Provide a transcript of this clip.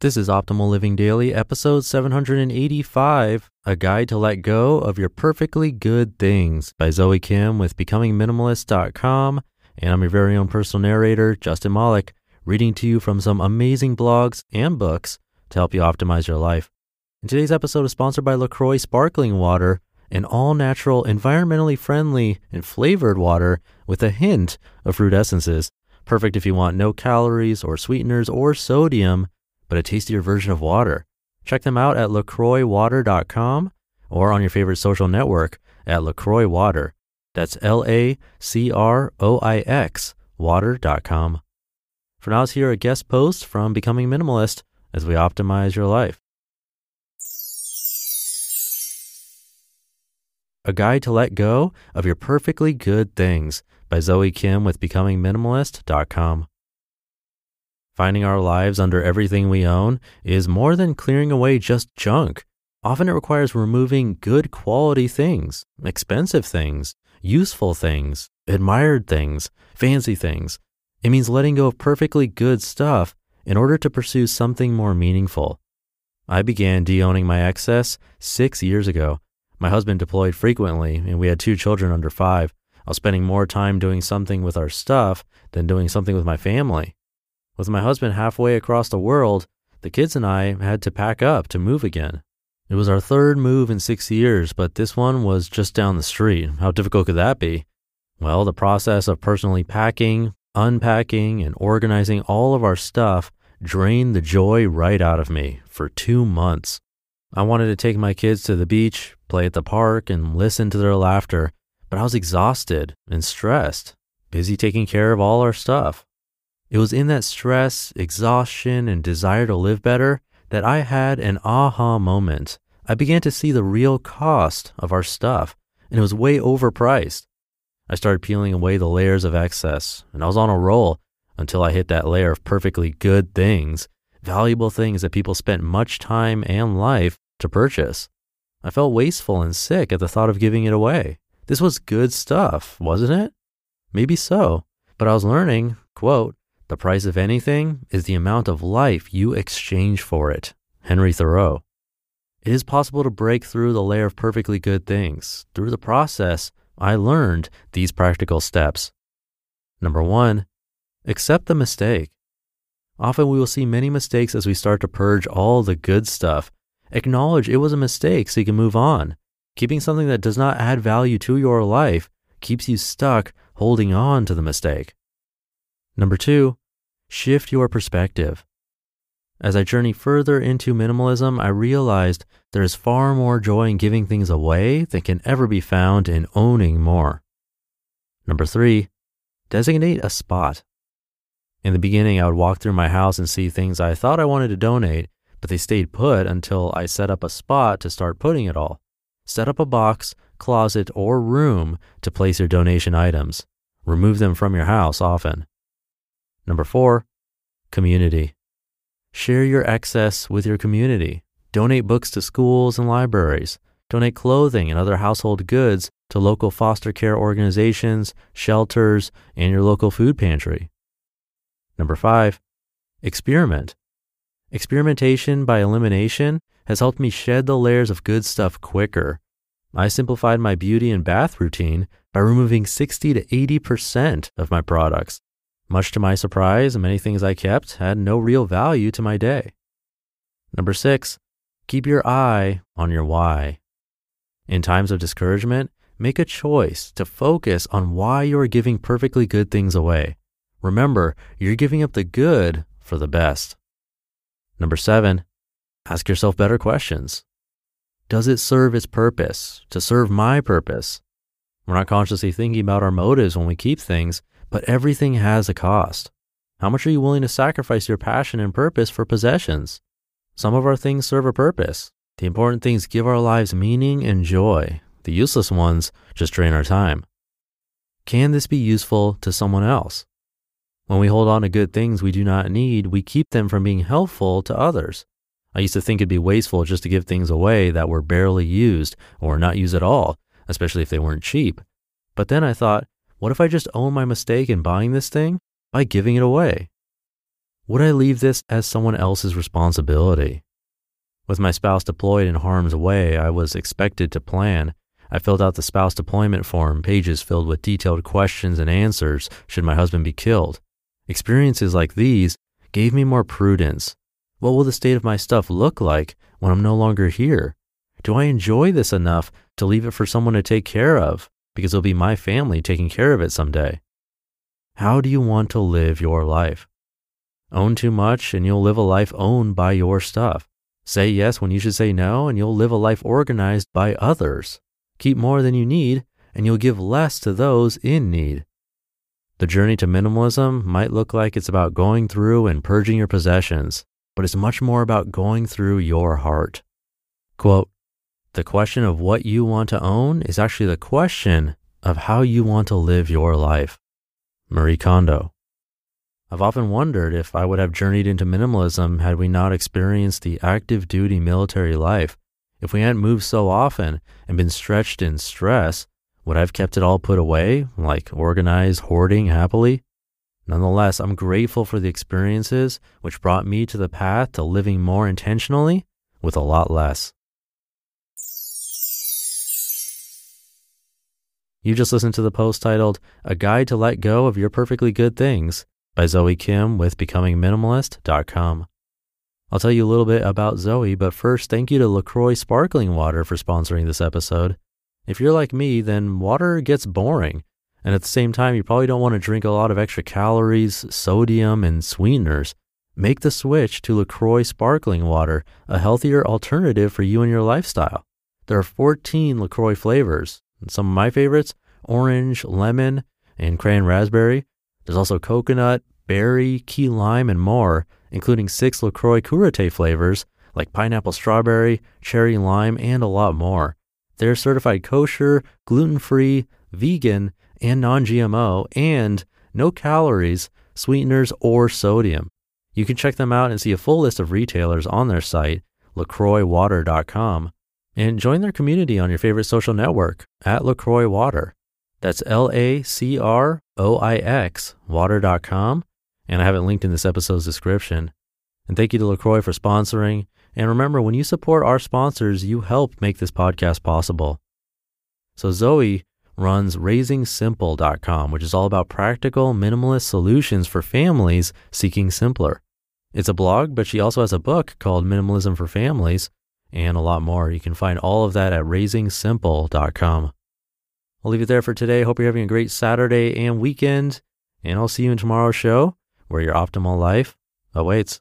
This is Optimal Living Daily, episode 785 A Guide to Let Go of Your Perfectly Good Things by Zoe Kim with BecomingMinimalist.com. And I'm your very own personal narrator, Justin Malik, reading to you from some amazing blogs and books to help you optimize your life. And today's episode is sponsored by LaCroix Sparkling Water, an all natural, environmentally friendly, and flavored water with a hint of fruit essences. Perfect if you want no calories or sweeteners or sodium but a tastier version of water. Check them out at lacroixwater.com or on your favorite social network at LaCroix Water. That's L A C R O I X water.com. For now, let's hear a guest post from Becoming Minimalist as we optimize your life. A Guide to Let Go of Your Perfectly Good Things by Zoe Kim with BecomingMinimalist.com. Finding our lives under everything we own is more than clearing away just junk. Often it requires removing good quality things, expensive things, useful things, admired things, fancy things. It means letting go of perfectly good stuff in order to pursue something more meaningful. I began de-owning my excess six years ago. My husband deployed frequently and we had two children under five. I was spending more time doing something with our stuff than doing something with my family. With my husband halfway across the world, the kids and I had to pack up to move again. It was our third move in six years, but this one was just down the street. How difficult could that be? Well, the process of personally packing, unpacking, and organizing all of our stuff drained the joy right out of me for two months. I wanted to take my kids to the beach, play at the park, and listen to their laughter, but I was exhausted and stressed, busy taking care of all our stuff. It was in that stress, exhaustion, and desire to live better that I had an aha moment. I began to see the real cost of our stuff, and it was way overpriced. I started peeling away the layers of excess, and I was on a roll until I hit that layer of perfectly good things, valuable things that people spent much time and life to purchase. I felt wasteful and sick at the thought of giving it away. This was good stuff, wasn't it? Maybe so, but I was learning, quote, the price of anything is the amount of life you exchange for it. Henry Thoreau. It is possible to break through the layer of perfectly good things. Through the process, I learned these practical steps. Number one, accept the mistake. Often we will see many mistakes as we start to purge all the good stuff. Acknowledge it was a mistake so you can move on. Keeping something that does not add value to your life keeps you stuck holding on to the mistake. Number two, shift your perspective. As I journey further into minimalism, I realized there is far more joy in giving things away than can ever be found in owning more. Number three, designate a spot. In the beginning, I would walk through my house and see things I thought I wanted to donate, but they stayed put until I set up a spot to start putting it all. Set up a box, closet, or room to place your donation items. Remove them from your house often. Number four, community. Share your excess with your community. Donate books to schools and libraries. Donate clothing and other household goods to local foster care organizations, shelters, and your local food pantry. Number five, experiment. Experimentation by elimination has helped me shed the layers of good stuff quicker. I simplified my beauty and bath routine by removing 60 to 80% of my products much to my surprise, many things I kept had no real value to my day. Number six, keep your eye on your why. In times of discouragement, make a choice to focus on why you are giving perfectly good things away. Remember, you're giving up the good for the best. Number seven, ask yourself better questions. Does it serve its purpose, to serve my purpose? We're not consciously thinking about our motives when we keep things, but everything has a cost. How much are you willing to sacrifice your passion and purpose for possessions? Some of our things serve a purpose. The important things give our lives meaning and joy. The useless ones just drain our time. Can this be useful to someone else? When we hold on to good things we do not need, we keep them from being helpful to others. I used to think it'd be wasteful just to give things away that were barely used or not used at all, especially if they weren't cheap. But then I thought, what if I just own my mistake in buying this thing by giving it away? would I leave this as someone else's responsibility? With my spouse deployed in harm's way, I was expected to plan. I filled out the spouse deployment form, pages filled with detailed questions and answers should my husband be killed. Experiences like these gave me more prudence. What will the state of my stuff look like when I'm no longer here? Do I enjoy this enough to leave it for someone to take care of because it'll be my family taking care of it someday? How do you want to live your life? Own too much and you'll live a life owned by your stuff. Say yes when you should say no and you'll live a life organized by others. Keep more than you need and you'll give less to those in need. The journey to minimalism might look like it's about going through and purging your possessions, but it's much more about going through your heart. Quote, the question of what you want to own is actually the question of how you want to live your life. Marie Kondo. I've often wondered if I would have journeyed into minimalism had we not experienced the active duty military life. If we hadn't moved so often and been stretched in stress, would I have kept it all put away, like organized hoarding happily? Nonetheless, I'm grateful for the experiences which brought me to the path to living more intentionally with a lot less. You just listened to the post titled A Guide to Let Go of Your Perfectly Good Things by Zoe Kim with BecomingMinimalist.com. I'll tell you a little bit about Zoe, but first, thank you to LaCroix Sparkling Water for sponsoring this episode. If you're like me, then water gets boring and at the same time, you probably don't want to drink a lot of extra calories, sodium, and sweeteners. Make the switch to LaCroix sparkling water, a healthier alternative for you and your lifestyle. There are 14 LaCroix flavors. And some of my favorites orange, lemon, and cran raspberry. There's also coconut, berry, key lime, and more, including six LaCroix Curate flavors like pineapple strawberry, cherry lime, and a lot more. They're certified kosher, gluten free, vegan, and non GMO, and no calories, sweeteners, or sodium. You can check them out and see a full list of retailers on their site, lacroixwater.com, and join their community on your favorite social network at LaCroix Water. That's L A C R O I X water.com, and I have it linked in this episode's description. And thank you to LaCroix for sponsoring. And remember, when you support our sponsors, you help make this podcast possible. So, Zoe runs raisingsimple.com, which is all about practical, minimalist solutions for families seeking simpler. It's a blog, but she also has a book called Minimalism for Families and a lot more. You can find all of that at raisingsimple.com. I'll leave it there for today. Hope you're having a great Saturday and weekend, and I'll see you in tomorrow's show where your optimal life awaits.